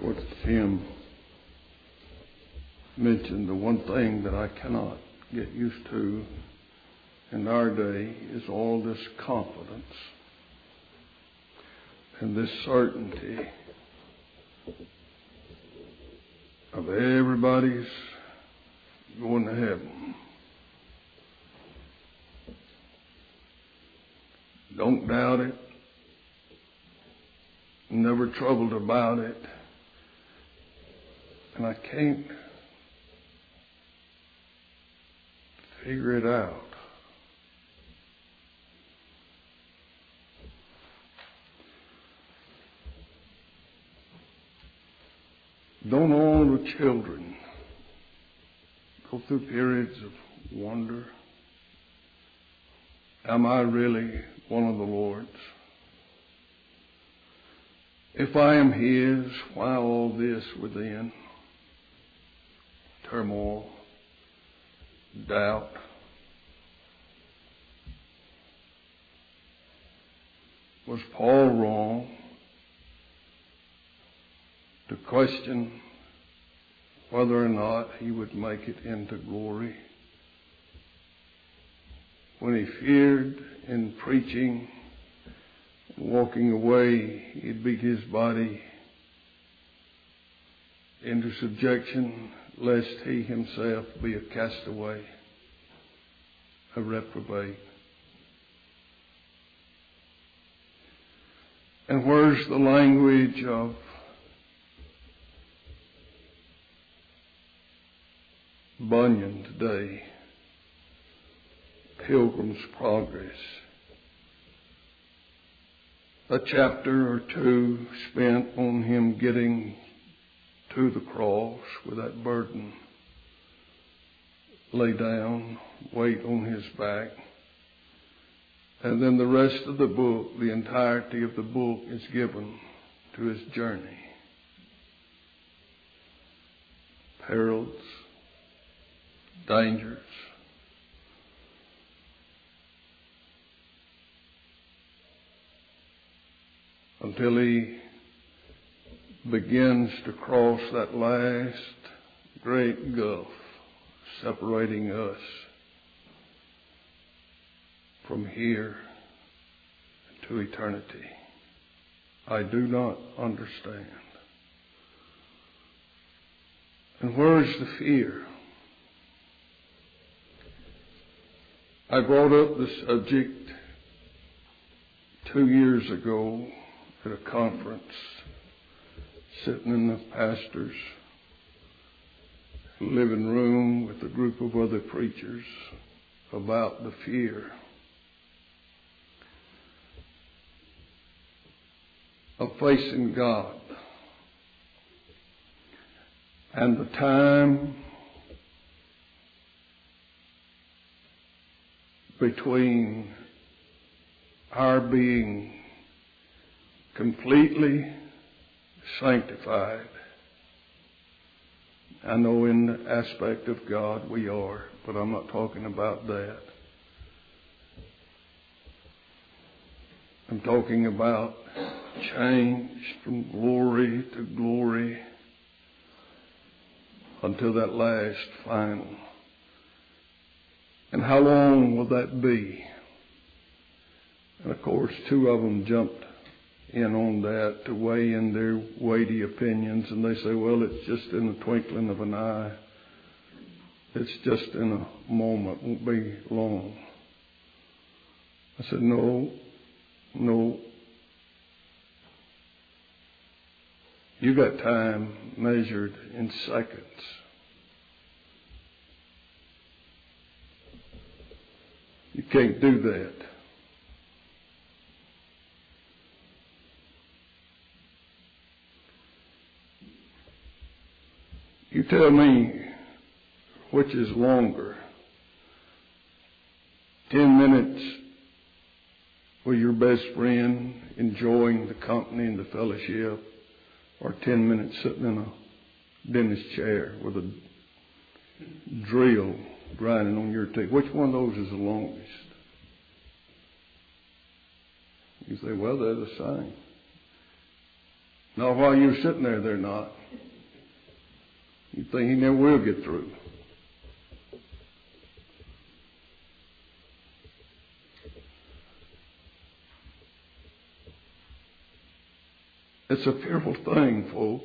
what Tim mentioned. The one thing that I cannot get used to in our day is all this confidence and this certainty of everybody's going to heaven. Don't doubt it. Never troubled about it. And I can't figure it out. Don't all the children go through periods of wonder? Am I really one of the Lord's? If I am His, why all this within? Turmoil, doubt. Was Paul wrong to question whether or not he would make it into glory? When he feared in preaching walking away, he'd beat his body into subjection, lest he himself be a castaway, a reprobate. And where's the language of Bunyan today? Pilgrim's Progress a chapter or two spent on him getting to the cross with that burden lay down, weight on his back. And then the rest of the book, the entirety of the book is given to his journey. Perils, dangers, until he begins to cross that last great gulf separating us from here to eternity. I do not understand. And where is the fear? I brought up the subject two years ago at a conference, sitting in the pastor's living room with a group of other preachers about the fear. Of facing God. And the time between our being completely sanctified. I know in the aspect of God we are, but I'm not talking about that. I'm talking about change from glory to glory until that last final. And how long will that be? And of course, two of them jumped in on that to weigh in their weighty opinions, and they say, well, it's just in the twinkling of an eye. It's just in a moment, won't be long. I said, no, no. You got time measured in seconds. You can't do that. You tell me which is longer. Ten minutes with your best friend, enjoying the company and the fellowship, or ten minutes sitting in a dentist chair with a drill grinding on your teeth. Which one of those is the longest? You say, well, they're the same. Now, while you're sitting there, they're not. You think he never will get through. It's a fearful thing, folks,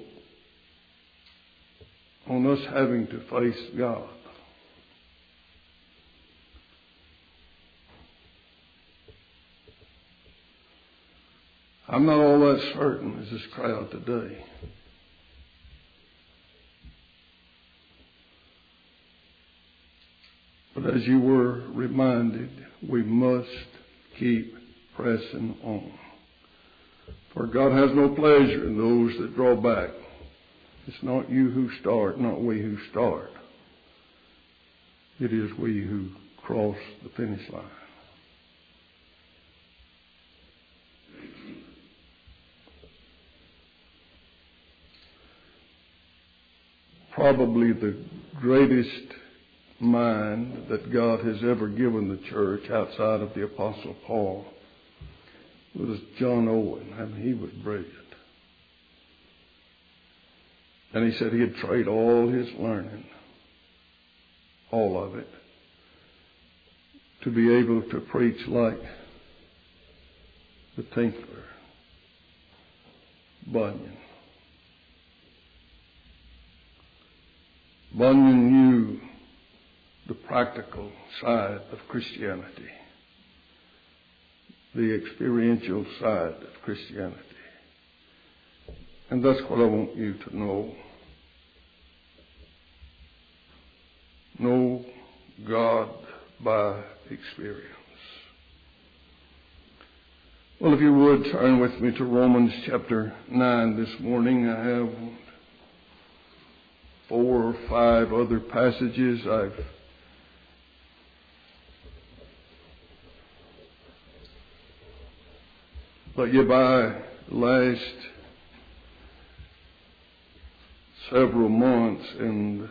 on us having to face God. I'm not all that certain as this crowd today. But as you were reminded, we must keep pressing on. For God has no pleasure in those that draw back. It's not you who start, not we who start. It is we who cross the finish line. Probably the greatest mind that God has ever given the church outside of the Apostle Paul was John Owen. I mean, he was brilliant. And he said he'd trade all his learning, all of it, to be able to preach like the tinkler, Bunyan. Bunyan knew the practical side of Christianity, the experiential side of Christianity. And that's what I want you to know. Know God by experience. Well, if you would turn with me to Romans chapter 9 this morning. I have four or five other passages I've But you by last several months and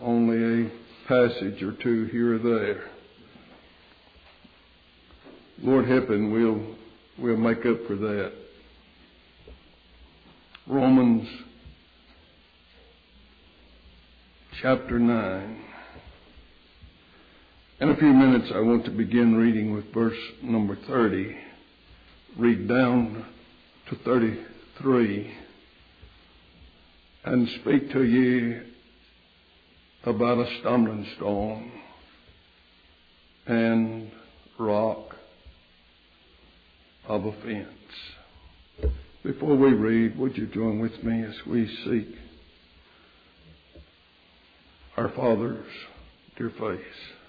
only a passage or two here or there. Lord helping, we'll we'll make up for that. Romans chapter nine. In a few minutes I want to begin reading with verse number thirty read down to 33 and speak to ye about a stumbling stone and rock of offense. Before we read, would you join with me as we seek our Father's dear face?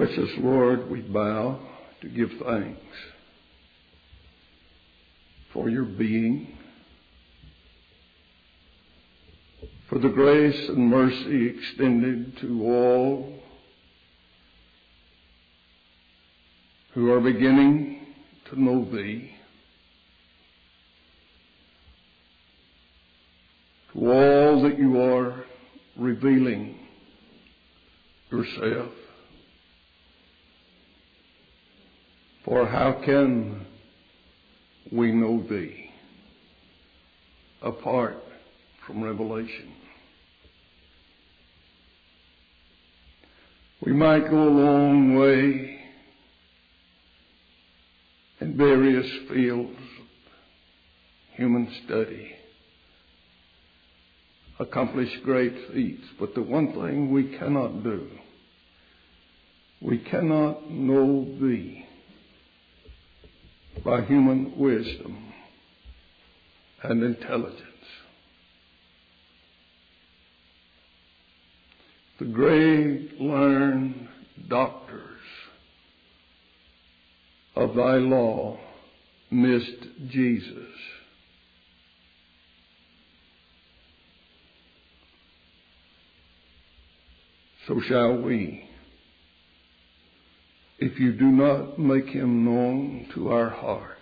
Precious Lord, we bow to give thanks for your being, for the grace and mercy extended to all who are beginning to know Thee, to all that you are revealing yourself. For how can we know Thee apart from revelation? We might go a long way in various fields of human study, accomplish great feats, but the one thing we cannot do, we cannot know Thee by human wisdom and intelligence. The great learned doctors of thy law missed Jesus. So shall we if you do not make him known to our hearts.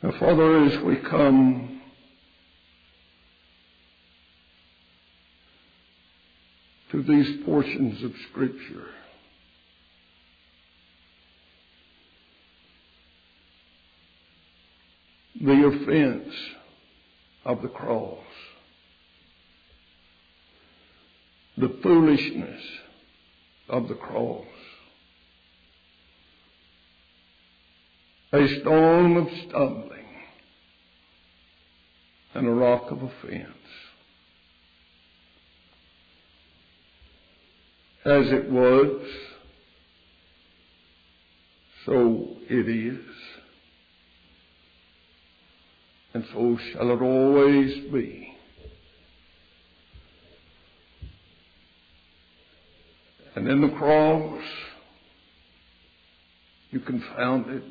Now, Father, as we come to these portions of Scripture, the offense of the cross, the foolishness of the cross, a stone of stumbling, and a rock of offense. As it was, so it is, and so shall it always be. And in the cross, you confounded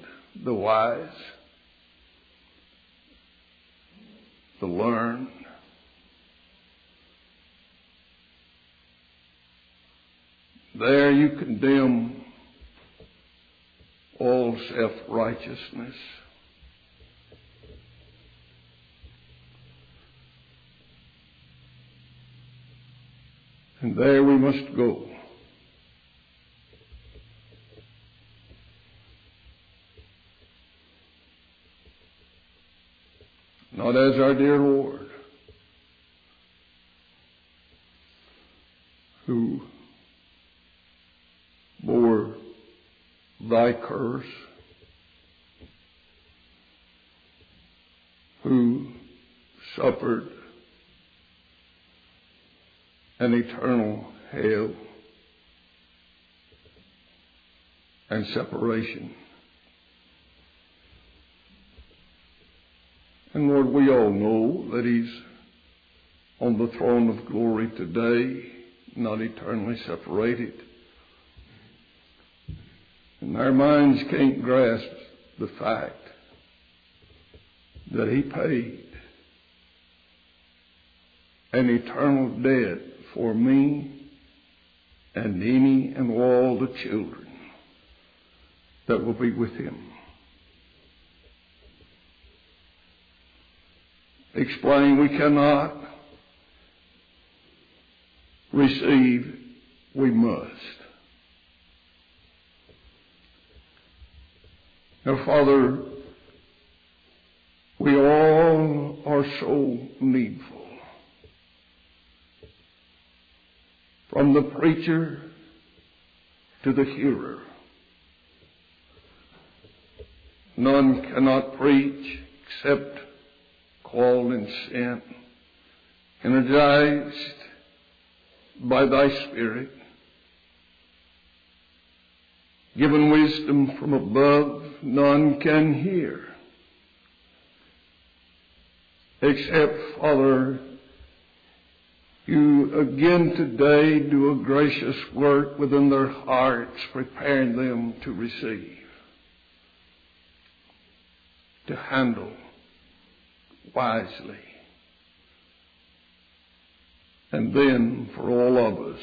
the wise, the learned, there you condemn all self-righteousness. And there we must go. Not as our dear Lord, who bore thy curse, who suffered an eternal hell and separation. And Lord, we all know that He's on the throne of glory today, not eternally separated. And our minds can't grasp the fact that He paid an eternal debt for me and any and all the children that will be with Him. Explain we cannot receive, we must. Now, Father, we all are so needful. From the preacher to the hearer. None cannot preach except called and sent, energized by thy Spirit, given wisdom from above, none can hear. Except, Father, you again today do a gracious work within their hearts, preparing them to receive, to handle wisely. And then for all of us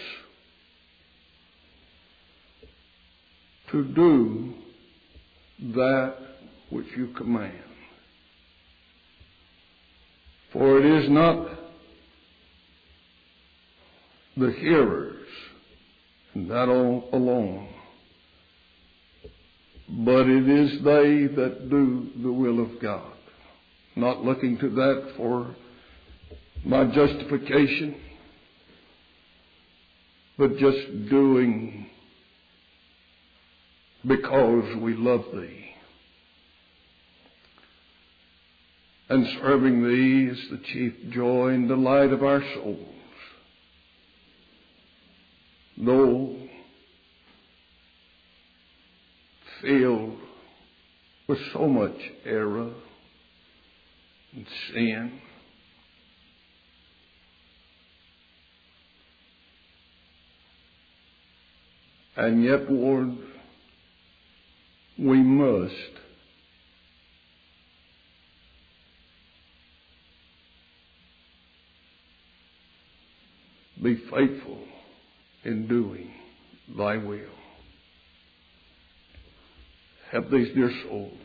to do that which you command. For it is not the hearers, and that alone, but it is they that do the will of God. Not looking to that for my justification, but just doing because we love Thee. And serving Thee is the chief joy and delight of our souls. Though filled with so much error and sin, and yet, Lord, we must be faithful in doing thy will. Help these dear souls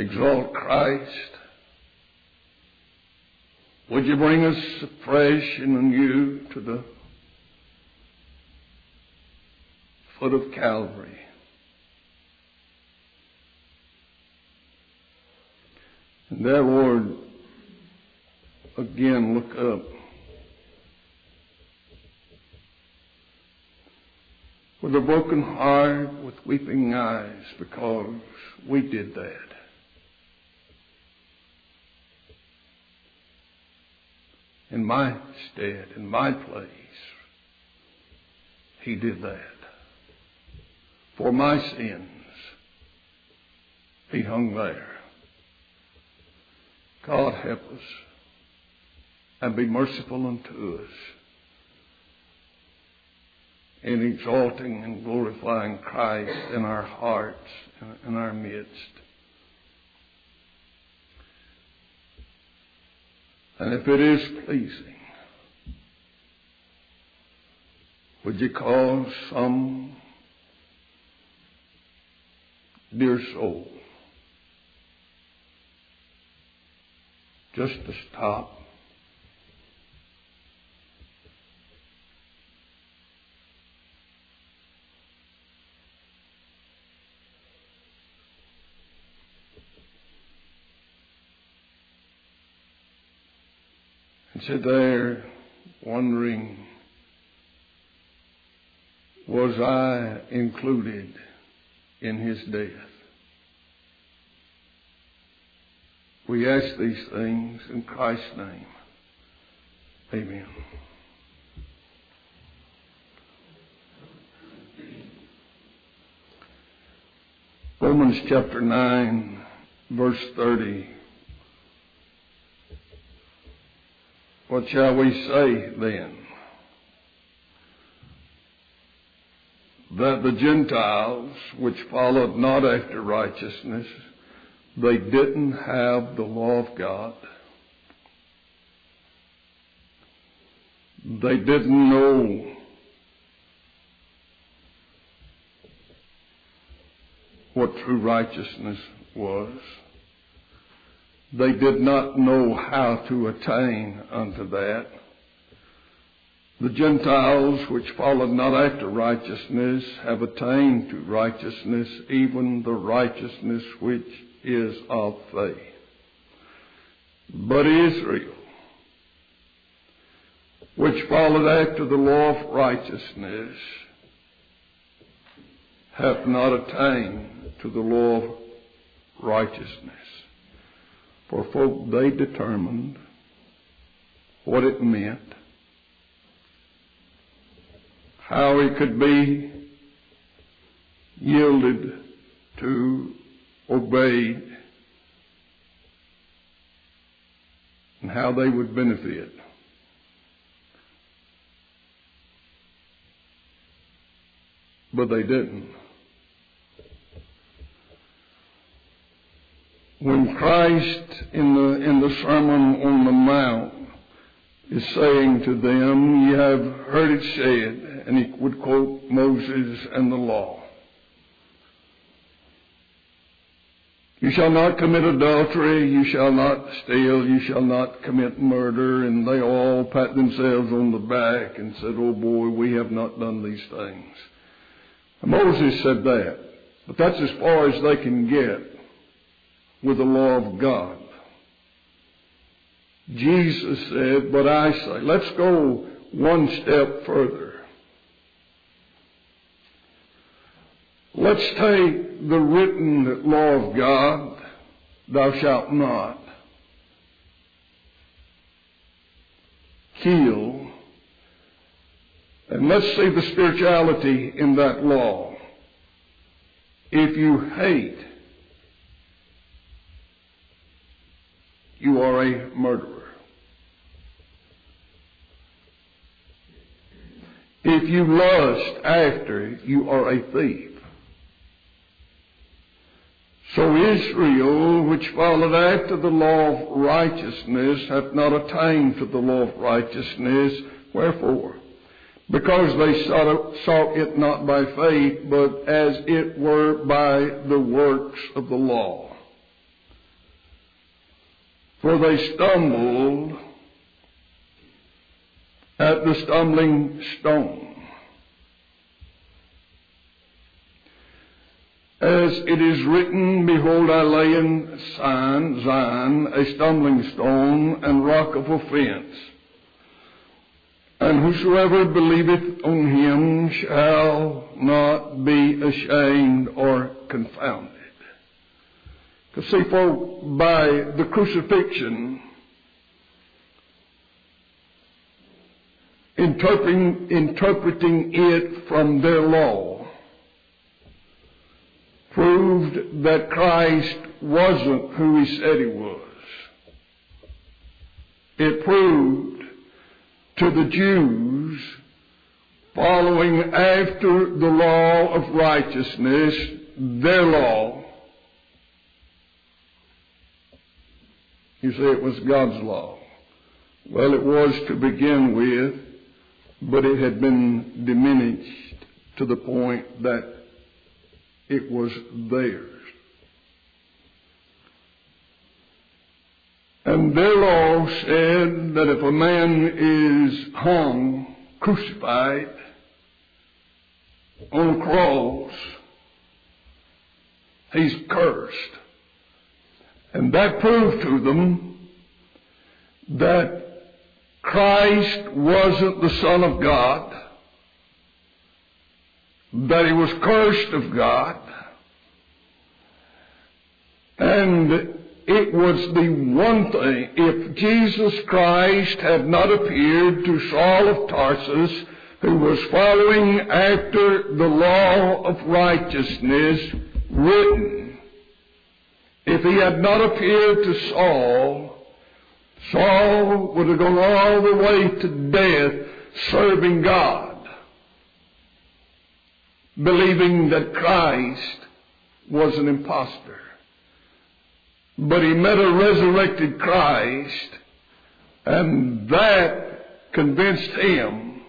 exalt Christ? Would you bring us fresh and anew to the foot of Calvary? And there, Lord, again look up. With a broken heart, with weeping eyes, because we did that. In my stead, in my place, He did that. For my sins, He hung there. God help us and be merciful unto us in exalting and glorifying Christ in our hearts, in our midst. And if it is pleasing, would you cause some dear soul just to stop and sit there wondering, was I included in his death? We ask these things in Christ's name. Amen. Romans chapter 9, verse 30. What shall we say then? That the Gentiles, which followed not after righteousness, they didn't have the law of God. They didn't know what true righteousness was. They did not know how to attain unto that. The Gentiles which followed not after righteousness have attained to righteousness, even the righteousness which is of faith. But Israel, which followed after the law of righteousness, hath not attained to the law of righteousness. For folk, they determined what it meant, how it could be yielded to, obeyed, and how they would benefit. But they didn't. When Christ in the, in the Sermon on the Mount is saying to them, Ye have heard it said, and he would quote Moses and the law. You shall not commit adultery, you shall not steal, you shall not commit murder, and they all pat themselves on the back and said, Oh boy, we have not done these things. And Moses said that, but that's as far as they can get with the law of God. Jesus said, but I say, let's go one step further. Let's take the written law of God, thou shalt not kill, and let's see the spirituality in that law. If you hate, you are a murderer. If you lust after, you are a thief. So Israel, which followed after the law of righteousness, hath not attained to the law of righteousness. Wherefore? Because they sought, it not by faith, but as it were by the works of the law. For they stumbled at the stumbling stone. As it is written, Behold, I lay in Zion, Zion a stumbling stone and rock of offense. And whosoever believeth on him shall not be ashamed or confounded. Because see, for by the crucifixion, interpreting, interpreting it from their law, proved that Christ wasn't who he said he was. It proved to the Jews following after the law of righteousness, their law. You say it was God's law. Well, it was to begin with, but it had been diminished to the point that it was theirs. And their law said that if a man is hung, crucified, on a cross, he's cursed. And that proved to them that Christ wasn't the Son of God, that he was cursed of God, and it was the one thing, if Jesus Christ had not appeared to Saul of Tarsus, who was following after the law of righteousness written, if he had not appeared to Saul, Saul would have gone all the way to death serving God, believing that Christ was an impostor. But he met a resurrected Christ, and that convinced him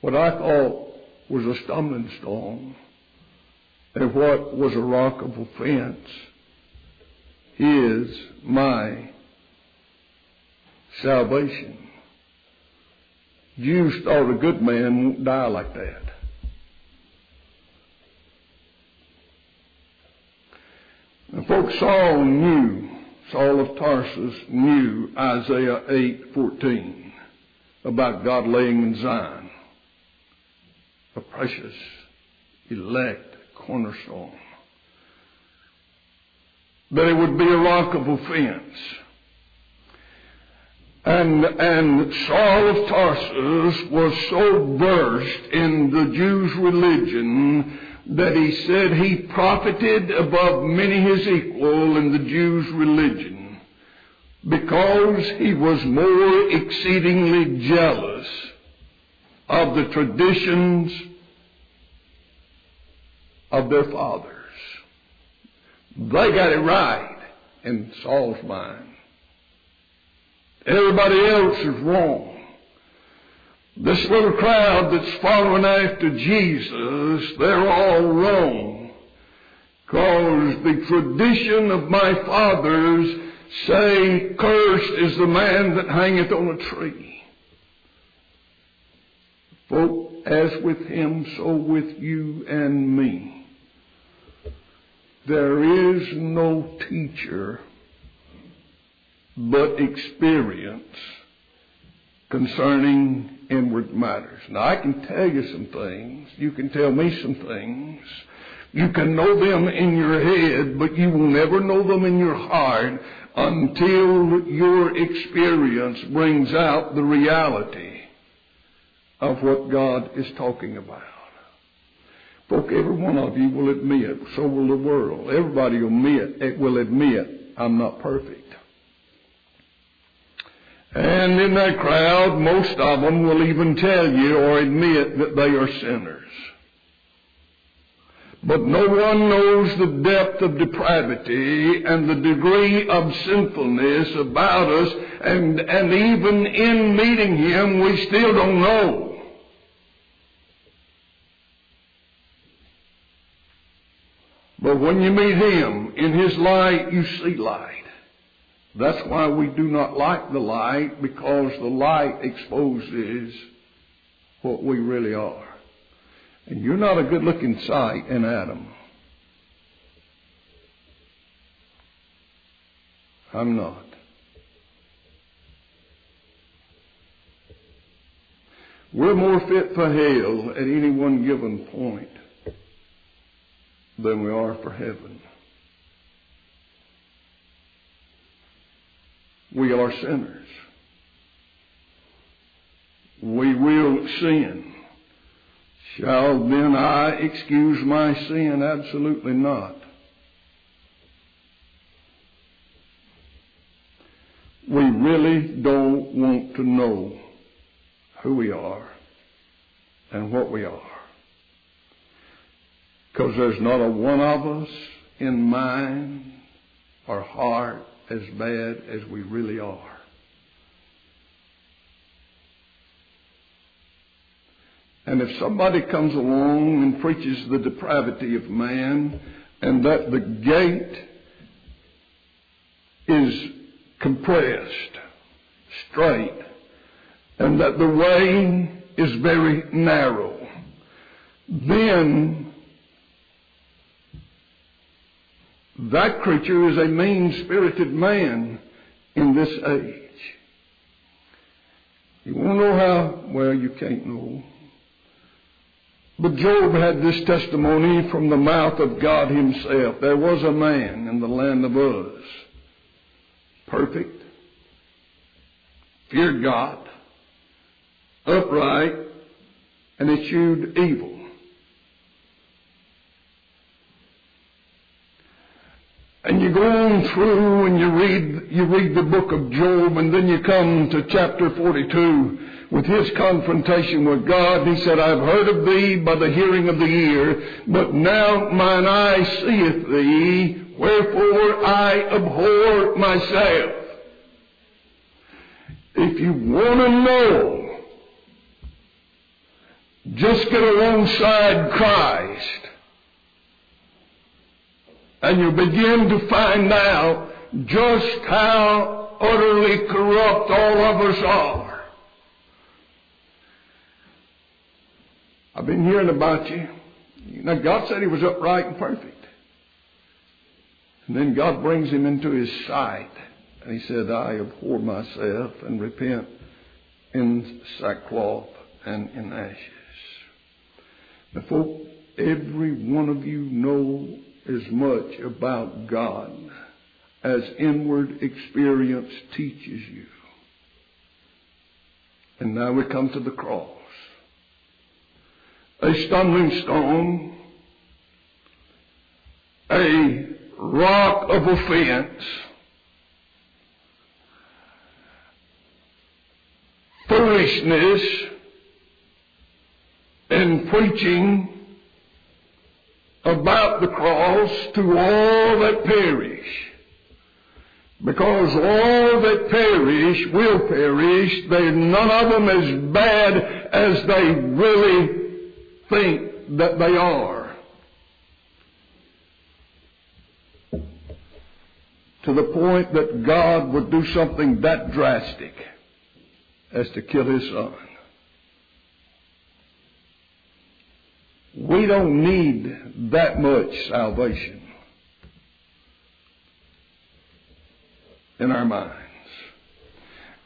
what I thought was a stumbling stone and what was a rock of offense is my salvation. Jews thought a good man won't die like that. And folks, Saul knew, Saul of Tarsus knew Isaiah 8:14 about God laying in Zion a precious, elect cornerstone. That it would be a rock of offense. And, and Saul of Tarsus was so versed in the Jews' religion that he said he profited above many his equal in the Jews' religion because he was more exceedingly jealous of the traditions of their fathers. They got it right in Saul's mind. Everybody else is wrong. This little crowd that's following after Jesus, they're all wrong. Cause the tradition of my fathers say, cursed is the man that hangeth on a tree. Folk, as with him, so with you and me. There is no teacher but experience concerning inward matters. Now, I can tell you some things. You can tell me some things. You can know them in your head, but you will never know them in your heart until your experience brings out the reality of what God is talking about. Folk, every one of you will admit, so will the world. Everybody will admit, it will admit I'm not perfect. And in that crowd, most of them will even tell you or admit that they are sinners. But no one knows the depth of depravity and the degree of sinfulness about us, and, and even in meeting Him, we still don't know. When you meet Him, in His light, you see light. That's why we do not like the light, because the light exposes what we really are. And you're not a good looking sight in Adam. I'm not. We're more fit for hell at any one given point than we are for heaven. We are sinners. We will sin. Shall then I excuse my sin? Absolutely not. We really don't want to know who we are and what we are. Because there's not a one of us in mind or heart as bad as we really are. And if somebody comes along and preaches the depravity of man and that the gate is compressed, straight, and that the way is very narrow, then that creature is a mean spirited man in this age. You want to know how? Well, you can't know. But Job had this testimony from the mouth of God himself. There was a man in the land of Uz, perfect, feared God, upright, and eschewed evil. And you go on through and you read, you read the book of Job and then you come to chapter 42 with his confrontation with God. He said, I've heard of thee by the hearing of the ear, but now mine eye seeth thee, wherefore I abhor myself. If you want to know, just get alongside Christ and you begin to find out just how utterly corrupt all of us are. I've been hearing about you. Now, God said he was upright and perfect. And then God brings him into his sight. And he said, I abhor myself and repent in sackcloth and in ashes. Now, every one of you know as much about God as inward experience teaches you. And now we come to the cross. A stumbling stone, a rock of offense, foolishness in preaching about the cross to all that perish. Because all that perish will perish. They're none of them as bad as they really think that they are. To the point that God would do something that drastic as to kill his son. We don't need that much salvation in our minds.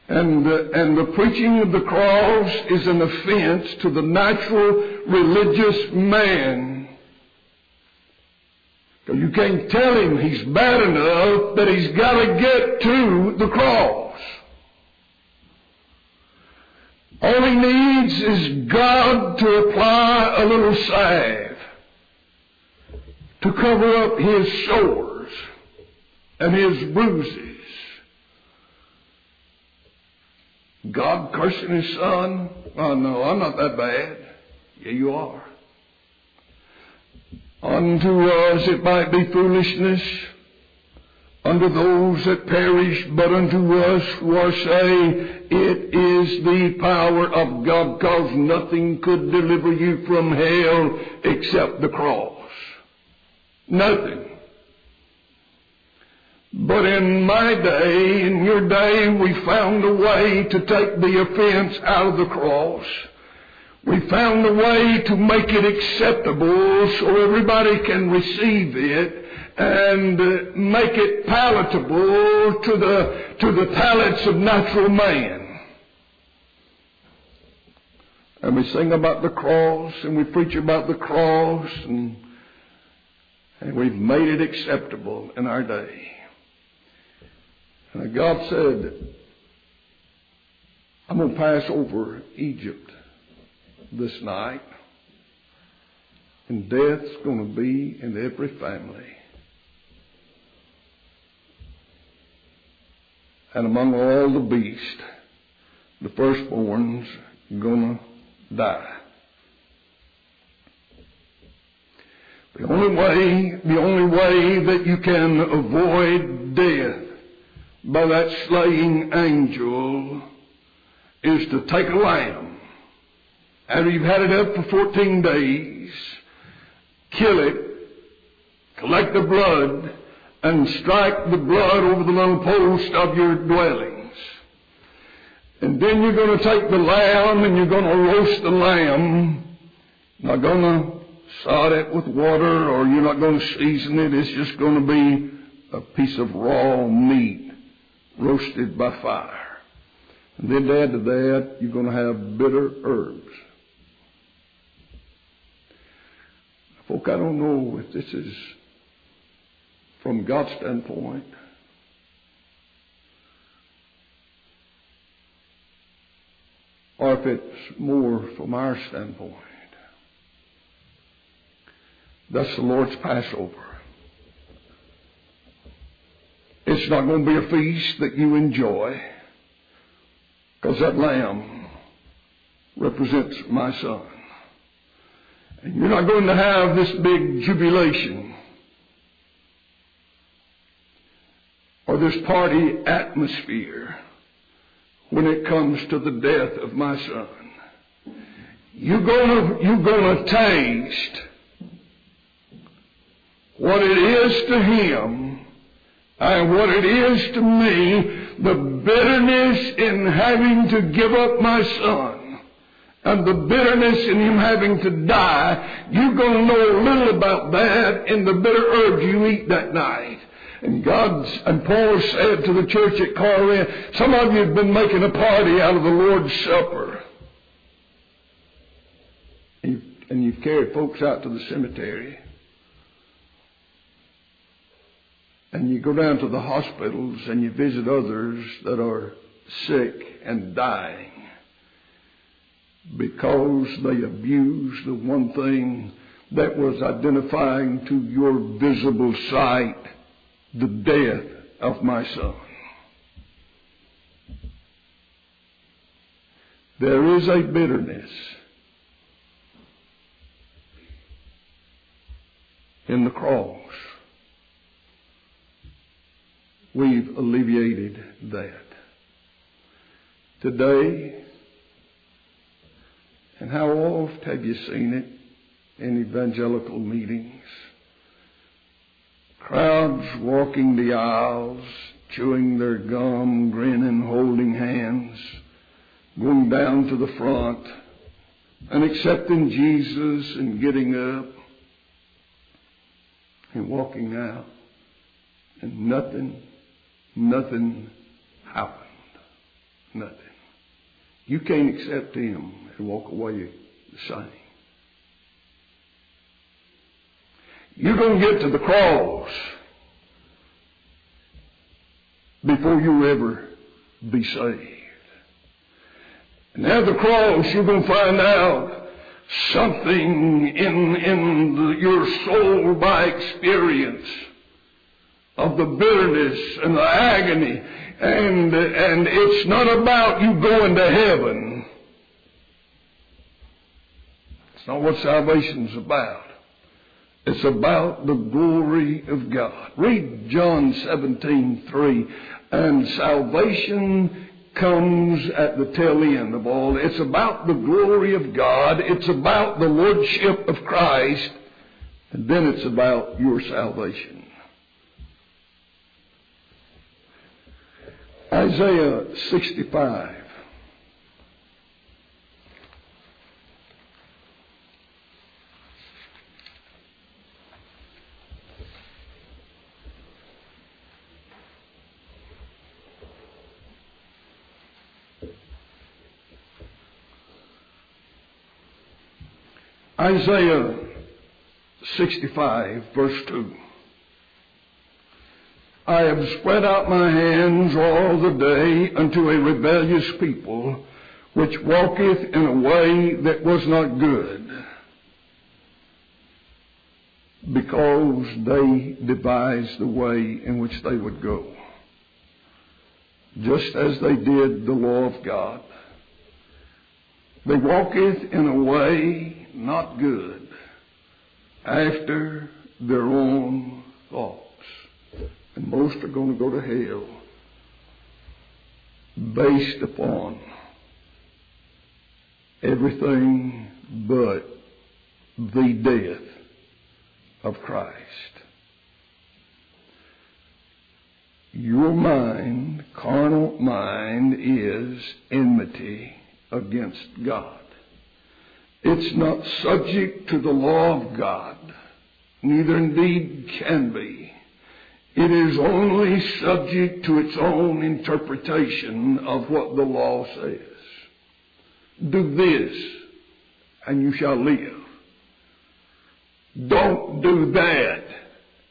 And, uh, and the preaching of the cross is an offense to the natural religious man. You can't tell him he's bad enough that he's got to get to the cross. All he needs is God to apply a little salve to cover up his sores and his bruises. God cursing his son? Oh no, I'm not that bad. Yeah, you are. Unto us it might be foolishness, unto those that perish, but unto us are saved, it is the power of God because nothing could deliver you from hell except the cross. Nothing. But in my day, in your day, we found a way to take the offense out of the cross. We found a way to make it acceptable so everybody can receive it and make it palatable to the, to the palates of natural man. And we sing about the cross and we preach about the cross and, and we've made it acceptable in our day. And God said, I'm going to pass over Egypt this night, and death's going to be in every family. And among all the beasts, the firstborn's to die. The only way, the only way that you can avoid death by that slaying angel is to take a lamb. After you've had it up for 14 days, kill it, collect the blood, and strike the blood over the little post of your dwellings. And then you're going to take the lamb and you're going to roast the lamb. Not going to sod it with water or you're not going to season it. It's just going to be a piece of raw meat roasted by fire. And then to add to that, you're going to have bitter herbs. Folk, I don't know if this is from God's standpoint. Or if it's more from our standpoint. That's the Lord's Passover. It's not going to be a feast that you enjoy because that lamb represents my son. And you're not going to have this big jubilation this party atmosphere when it comes to the death of my son. You're gonna, you're gonna taste what it is to him and what it is to me, the bitterness in having to give up my son, and the bitterness in him having to die, you're going to know a little about that in the bitter herbs you eat that night. And God and Paul said to the church at Corinth, some of you have been making a party out of the Lord's Supper. And you've, and you've carried folks out to the cemetery. and you go down to the hospitals and you visit others that are sick and dying because they abuse the one thing that was identifying to your visible sight the death of my son. There is a bitterness in the cross we've alleviated that. Today, and how oft have you seen it in evangelical meetings? Crowds walking the aisles, chewing their gum, grinning, holding hands, going down to the front, and accepting Jesus and getting up and walking out, and nothing Nothing happened. Nothing. You can't accept Him and walk away the same. You're going to get to the cross before you ever be saved. And at the cross, you're going to find out something in, in the, your soul by experience of the bitterness and the agony. And, and it's not about you going to heaven. It's not what salvation's about. It's about the glory of God. Read John 17, 3. And salvation comes at the tail end of all. It's about the glory of God. It's about the Lordship of Christ. And then it's about your salvation. Isaiah 65. Isaiah 65, verse 2. I have spread out my hands all the day unto a rebellious people, which walketh in a way that was not good, because they devised the way in which they would go, just as they did the law of God. They walketh in a way not good after their own thoughts. And most are going to go to hell based upon everything but the death of Christ. Your mind, carnal mind, is enmity against God. It's not subject to the law of God, neither indeed can be. It is only subject to its own interpretation of what the law says. Do this, and you shall live. Don't do that,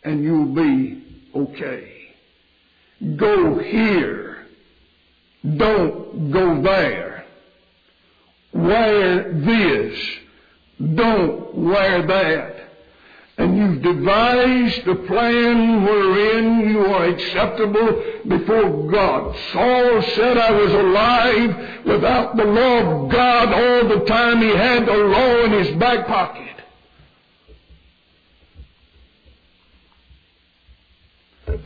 and you'll be okay. Go here. Don't go there wear this. Don't wear that. And you've devised a plan wherein you are acceptable before God. Saul said, I was alive without the law of God all the time. He had the law in his back pocket.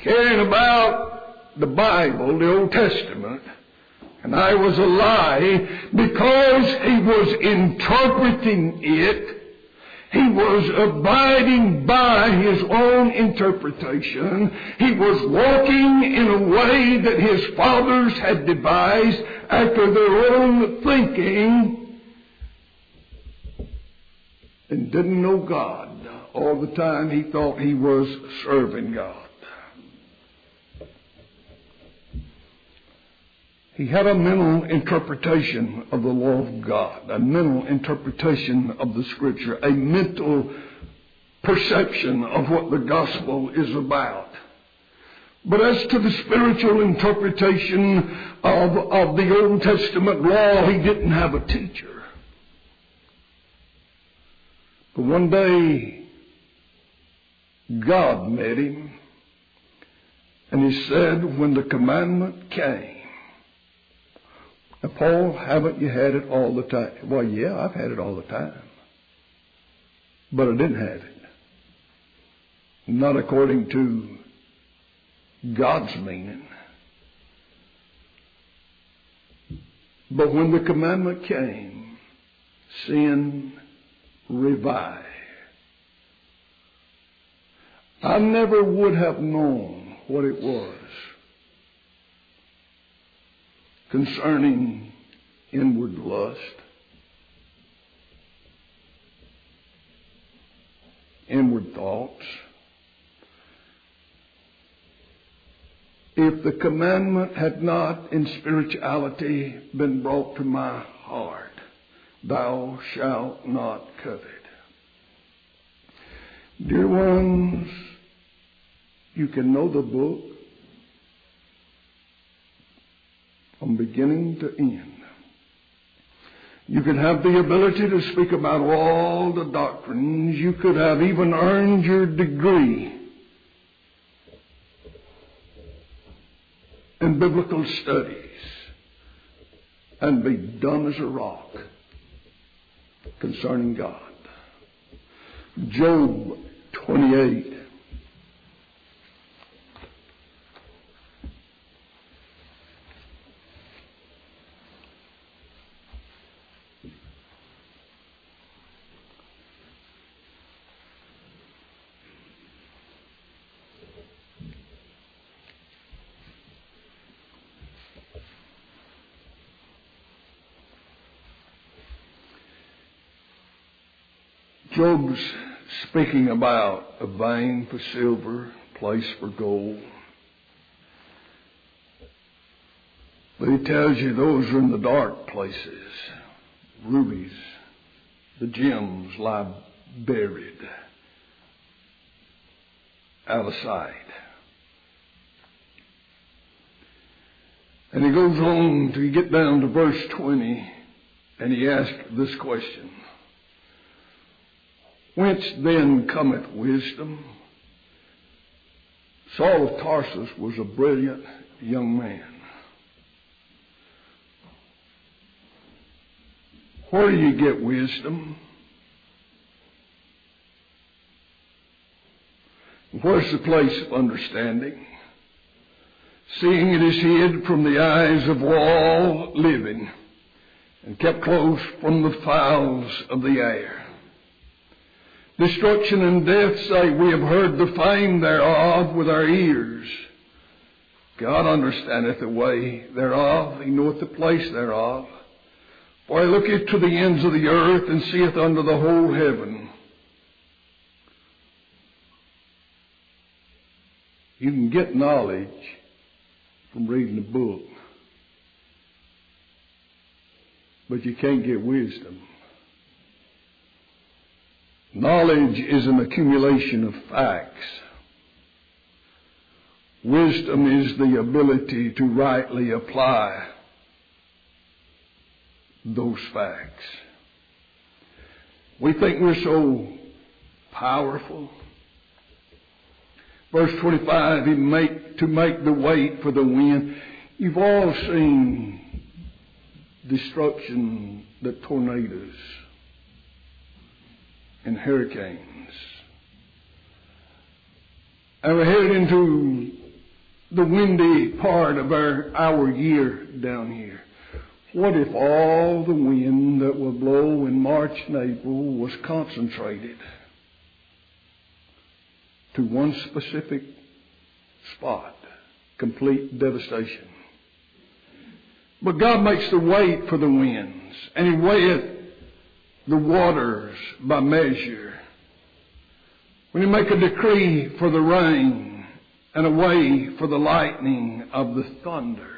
Carrying about the Bible, the Old Testament, and I was a lie because he was interpreting it. He was abiding by his own interpretation. He was walking in a way that his fathers had devised after their own thinking and didn't know God. All the time he thought he was serving God. He had a mental interpretation of the law of God, a mental interpretation of the Scripture, a mental perception of what the gospel is about. But as to the spiritual interpretation of, of the Old Testament law, he didn't have a teacher. But one day, God met him, and he said, when the commandment came, now, Paul, haven't you had it all the time? Well, yeah, I've had it all the time. But I didn't have it. Not according to God's meaning. But when the commandment came, sin revived. I never would have known what it was concerning inward lust, inward thoughts. If the commandment had not in spirituality been brought to my heart, thou shalt not covet. Dear ones, you can know the book, from beginning to end. You could have the ability to speak about all the doctrines. You could have even earned your degree in biblical studies and be dumb as a rock concerning God. Job 28 Job's speaking about a vein for silver, place for gold. But he tells you those are in the dark places. Rubies, the gems lie buried out of sight. And he goes on to get down to verse 20 and he asks this question. Whence then cometh wisdom? Saul of Tarsus was a brilliant young man. Where do you get wisdom? Where's the place of understanding? Seeing it is hid from the eyes of all living and kept close from the fowls of the air. Destruction and death say, We have heard the fame thereof with our ears. God understandeth the way thereof, He knoweth the place thereof. For He looketh to the ends of the earth and seeth under the whole heaven. You can get knowledge from reading a book, but you can't get wisdom. Knowledge is an accumulation of facts. Wisdom is the ability to rightly apply those facts. We think we're so powerful. Verse 25, he make, to make the weight for the wind. You've all seen destruction, the tornadoes and hurricanes. And we're headed into the windy part of our, our year down here. What if all the wind that will blow in March and April was concentrated to one specific spot? Complete devastation. But God makes the weight for the winds, and He weigheth the waters by measure. When He make a decree for the rain, and a way for the lightning of the thunder.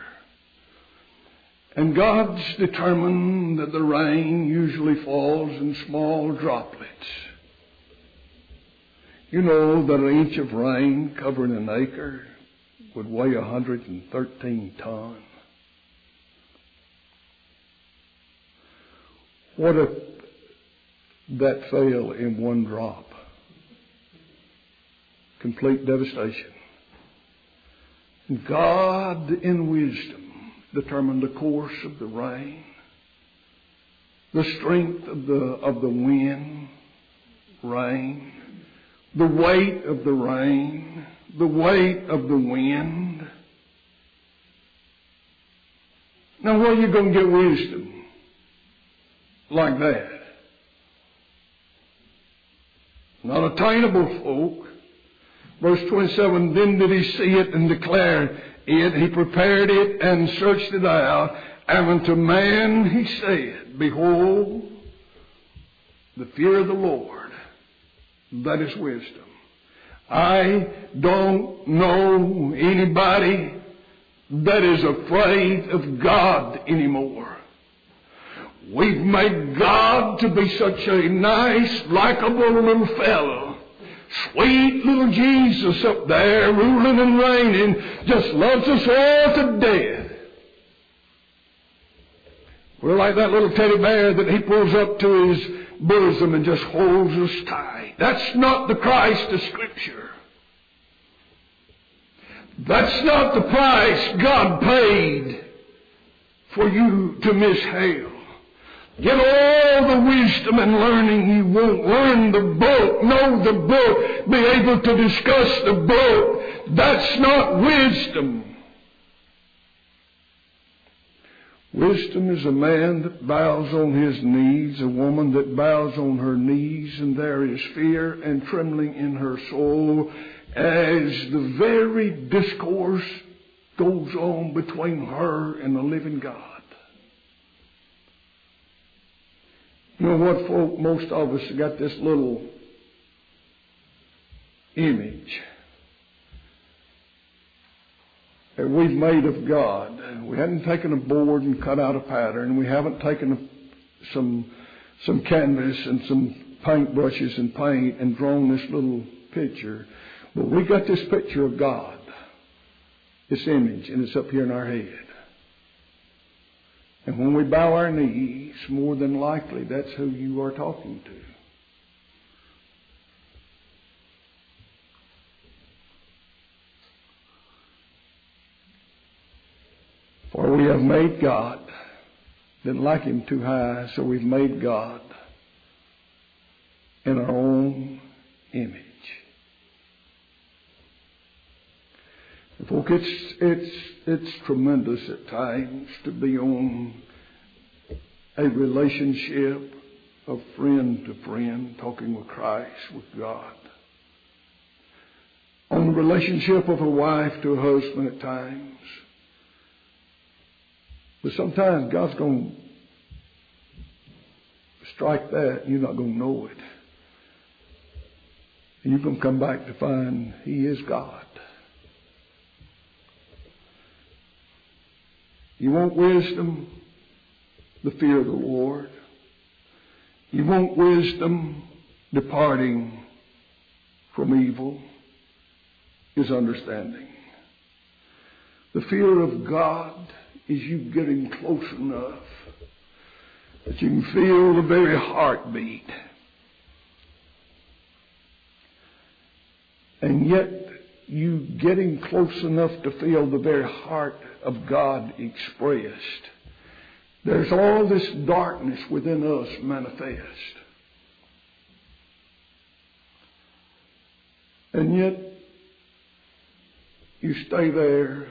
And God's determined that the rain usually falls in small droplets. You know that an inch of rain covering an acre would weigh 113 tons. What if that fell in one drop? Complete devastation. God in wisdom determine the course of the rain, the strength of the, of the wind, rain, the weight of the rain, the weight of the wind. Now, where are you going to get wisdom like that? Not attainable, folk. Verse 27, then did he see it and declare it, he prepared it and searched it out. And unto man he said, Behold, the fear of the Lord, that is wisdom. I don't know anybody that is afraid of God anymore. We've made God to be such a nice, likable little fellow Sweet little Jesus up there ruling and reigning just loves us all to death. We're like that little teddy bear that he pulls up to his bosom and just holds us tight. That's not the Christ of Scripture. That's not the price God paid for you to miss hell. Get all the wisdom and learning you want. Learn the book, know the book, be able to discuss the book. That's not wisdom. Wisdom is a man that bows on his knees, a woman that bows on her knees, and there is fear and trembling in her soul as the very discourse goes on between her and the living God. You know what, folk? Most of us got this little image that we've made of God. We haven't taken a board and cut out a pattern. We haven't taken some some canvas and some paint brushes and paint and drawn this little picture. But we got this picture of God, this image, and it's up here in our head. And when we bow our knees, more than likely that's who you are talking to. For we have made God, didn't like Him too high, so we've made God in our own image. Folk, it's, it's, it's tremendous at times to be on a relationship of friend to friend, talking with Christ, with God. On the relationship of a wife to a husband at times. But sometimes God's going to strike that and you're not going to know it. And you're going to come back to find He is God. You want wisdom? The fear of the Lord. You want wisdom? Departing from evil is understanding. The fear of God is you getting close enough that you can feel the very heartbeat. And yet you getting close enough to feel the very heart of God expressed. There's all this darkness within us manifest. And yet, you stay there,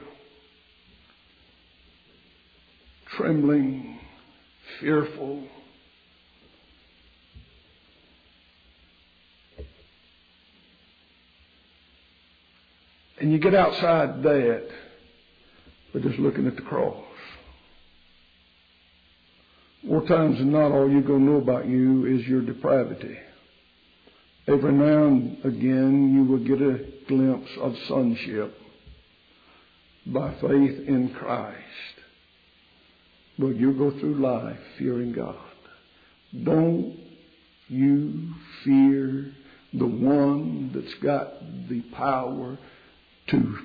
trembling, fearful. And you get outside that but just looking at the cross. More times than not, all you're going to know about you is your depravity. Every now and again, you will get a glimpse of sonship by faith in Christ. But you go through life fearing God. Don't you fear the one that's got the power to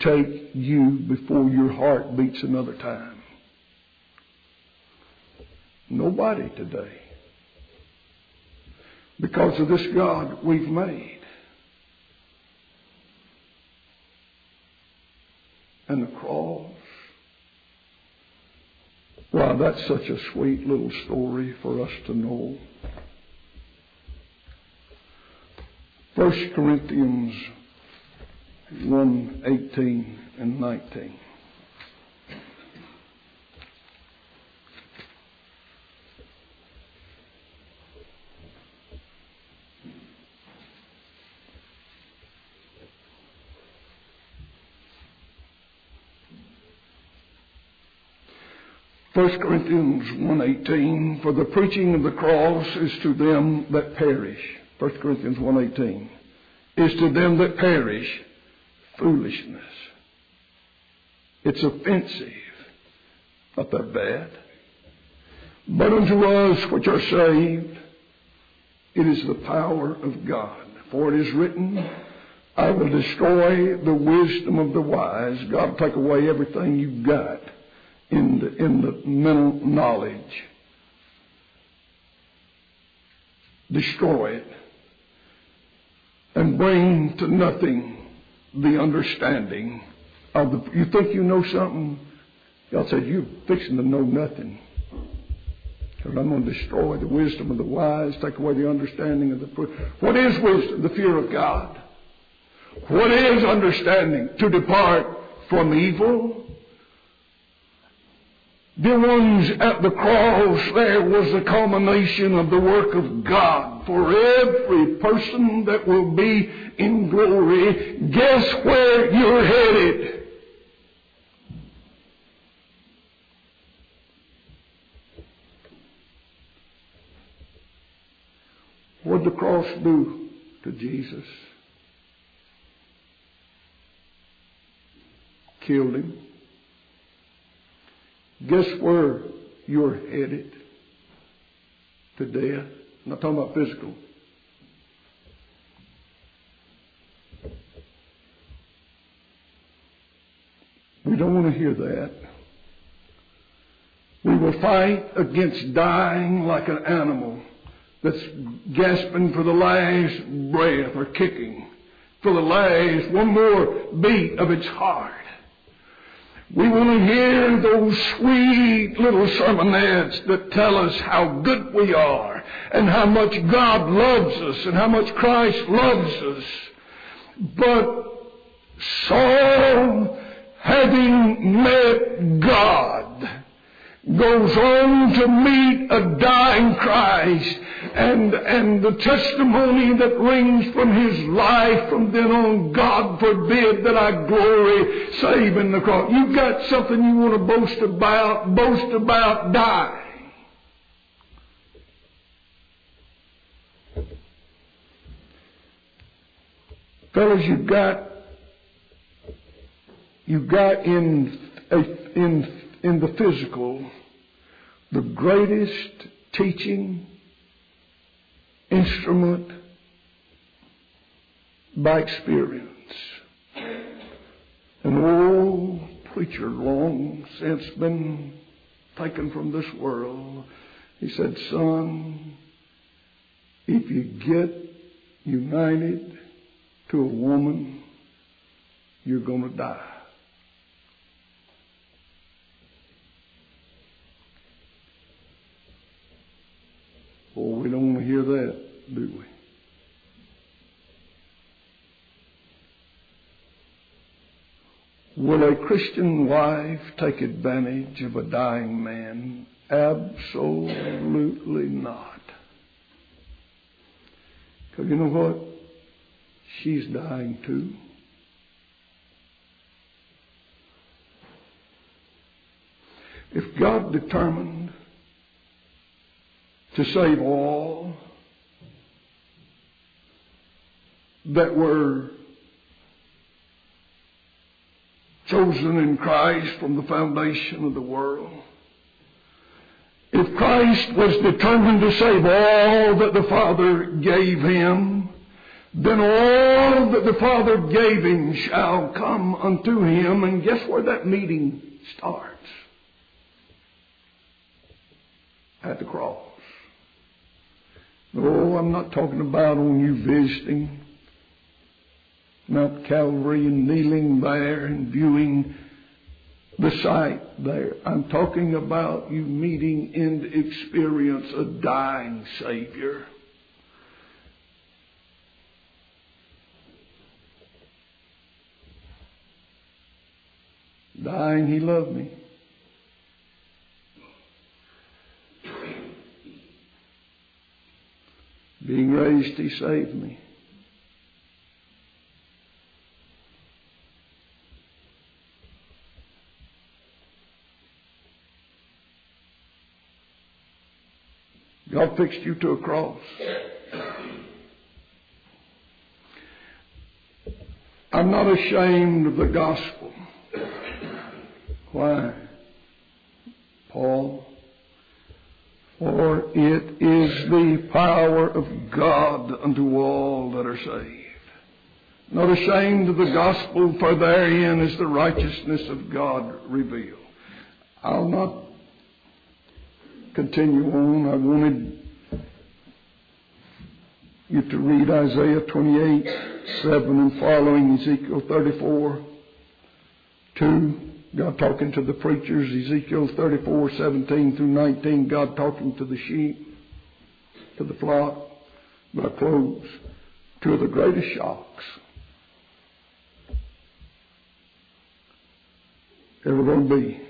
take you before your heart beats another time. Nobody today. Because of this God we've made. And the cross. Wow, that's such a sweet little story for us to know. First Corinthians 1 18 and 19. First Corinthians 1.18, for the preaching of the cross is to them that perish. First Corinthians 1.18, is to them that perish foolishness. It's offensive. Not that bad. But unto us which are saved, it is the power of God. For it is written, I will destroy the wisdom of the wise. God take away everything you've got in the, in the mental knowledge. Destroy it. And bring to nothing the understanding of the. You think you know something? God said, You're fixing to know nothing. Because I'm going to destroy the wisdom of the wise, take away the understanding of the. What is wisdom? The fear of God. What is understanding? To depart from evil. The ones at the cross there was the culmination of the work of God for every person that will be in glory. Guess where you're headed? would the cross do to Jesus? Killed him. Guess where you're headed? To death. I'm not talking about physical. We don't want to hear that. We will fight against dying like an animal that's gasping for the last breath or kicking for the last one more beat of its heart. We want to hear those sweet little sermonettes that tell us how good we are and how much God loves us and how much Christ loves us. But Saul, having met God, goes on to meet a dying Christ and, and the testimony that rings from his life from then on, God forbid that I glory save in the cross. You've got something you want to boast about, boast about die. Fellas, you've got, you've got in, in, in the physical the greatest teaching instrument by experience. An old preacher long since been taken from this world. He said, son, if you get united to a woman, you're going to die. Oh, we don't want to hear that, do we? Will a Christian wife take advantage of a dying man? Absolutely not. Because you know what? She's dying too. If God determined to save all that were chosen in Christ from the foundation of the world. If Christ was determined to save all that the Father gave him, then all that the Father gave him shall come unto him. And guess where that meeting starts? At the cross. Oh, I'm not talking about on you visiting Mount Calvary and kneeling there and viewing the sight there. I'm talking about you meeting and experience a dying Savior. Dying, He loved me. Being raised, He saved me. God fixed you to a cross. I'm not ashamed of the gospel. Why? Paul for it is the power of God unto all that are saved. Not ashamed of the gospel, for therein is the righteousness of God revealed. I'll not continue on. I wanted you have to read Isaiah 28, 7 and following, Ezekiel 34, 2. God talking to the preachers, Ezekiel 34, 17 through 19, God talking to the sheep, to the flock. But I close. Two of the greatest shocks ever going to be.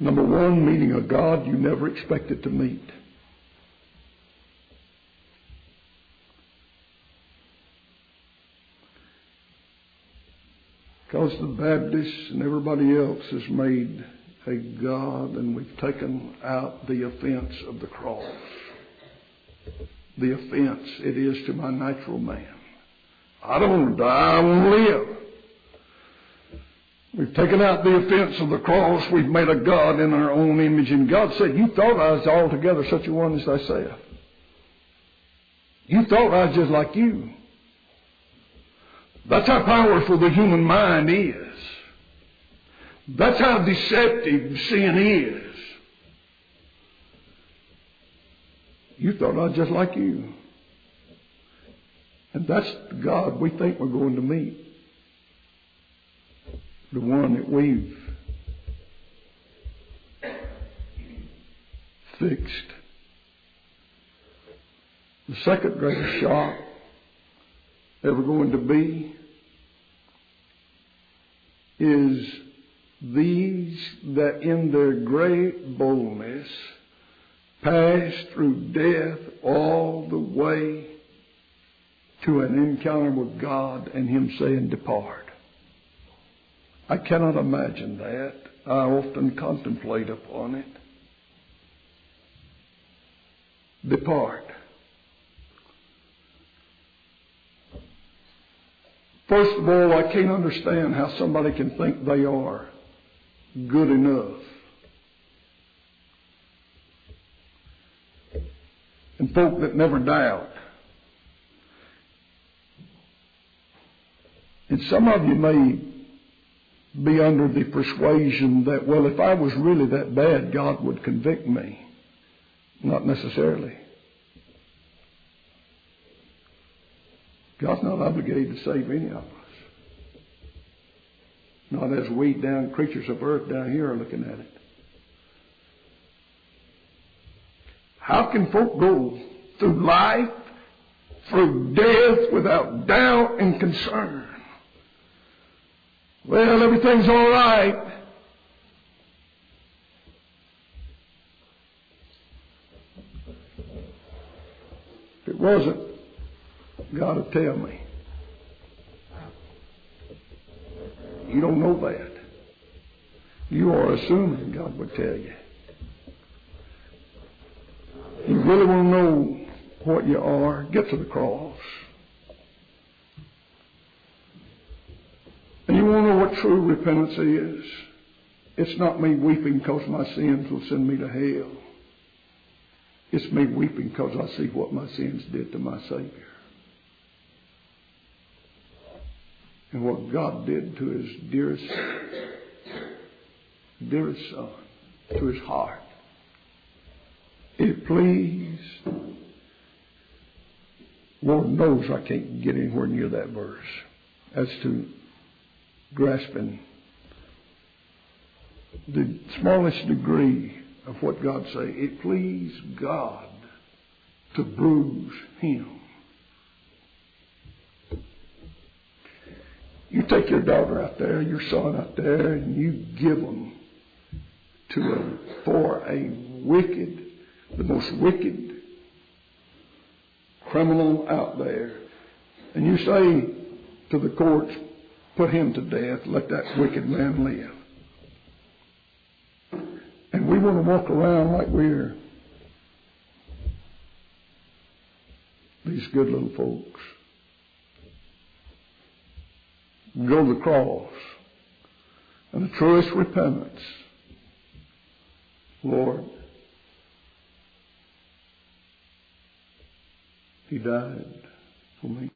Number one, meeting a God you never expected to meet. The Baptists and everybody else has made a God and we've taken out the offense of the cross. the offense it is to my natural man. I don't want to die, I want to live. We've taken out the offense of the cross. We've made a God in our own image. And God said, You thought I was altogether such a one as thyself. You thought I was just like you. That's how powerful the human mind is. That's how deceptive sin is. You thought I was just like you. And that's the God we think we're going to meet. The one that we've fixed. The second greatest shock ever going to be is these that in their great boldness pass through death all the way to an encounter with God and Him saying, Depart. I cannot imagine that. I often contemplate upon it. Depart. First of all, I can't understand how somebody can think they are good enough. And folk that never doubt. And some of you may be under the persuasion that, well, if I was really that bad, God would convict me. Not necessarily. God's not obligated to save any of us. Not as we down creatures of earth down here are looking at it. How can folk go through life, through death without doubt and concern? Well, everything's all right. If it wasn't, God will tell me. You don't know that. You are assuming God would tell you. You really want to know what you are, get to the cross. And you want to know what true repentance is? It's not me weeping because my sins will send me to hell. It's me weeping because I see what my sins did to my Savior. And what God did to his dearest, dearest son, to his heart. It pleased. Lord knows I can't get anywhere near that verse as to grasping the smallest degree of what God say. It pleased God to bruise him. You take your daughter out there, your son out there, and you give them to a, for a wicked, the most wicked criminal out there. And you say to the courts, put him to death, let that wicked man live. And we want to walk around like we're these good little folks go to the cross. And the truest repentance, Lord, He died for me.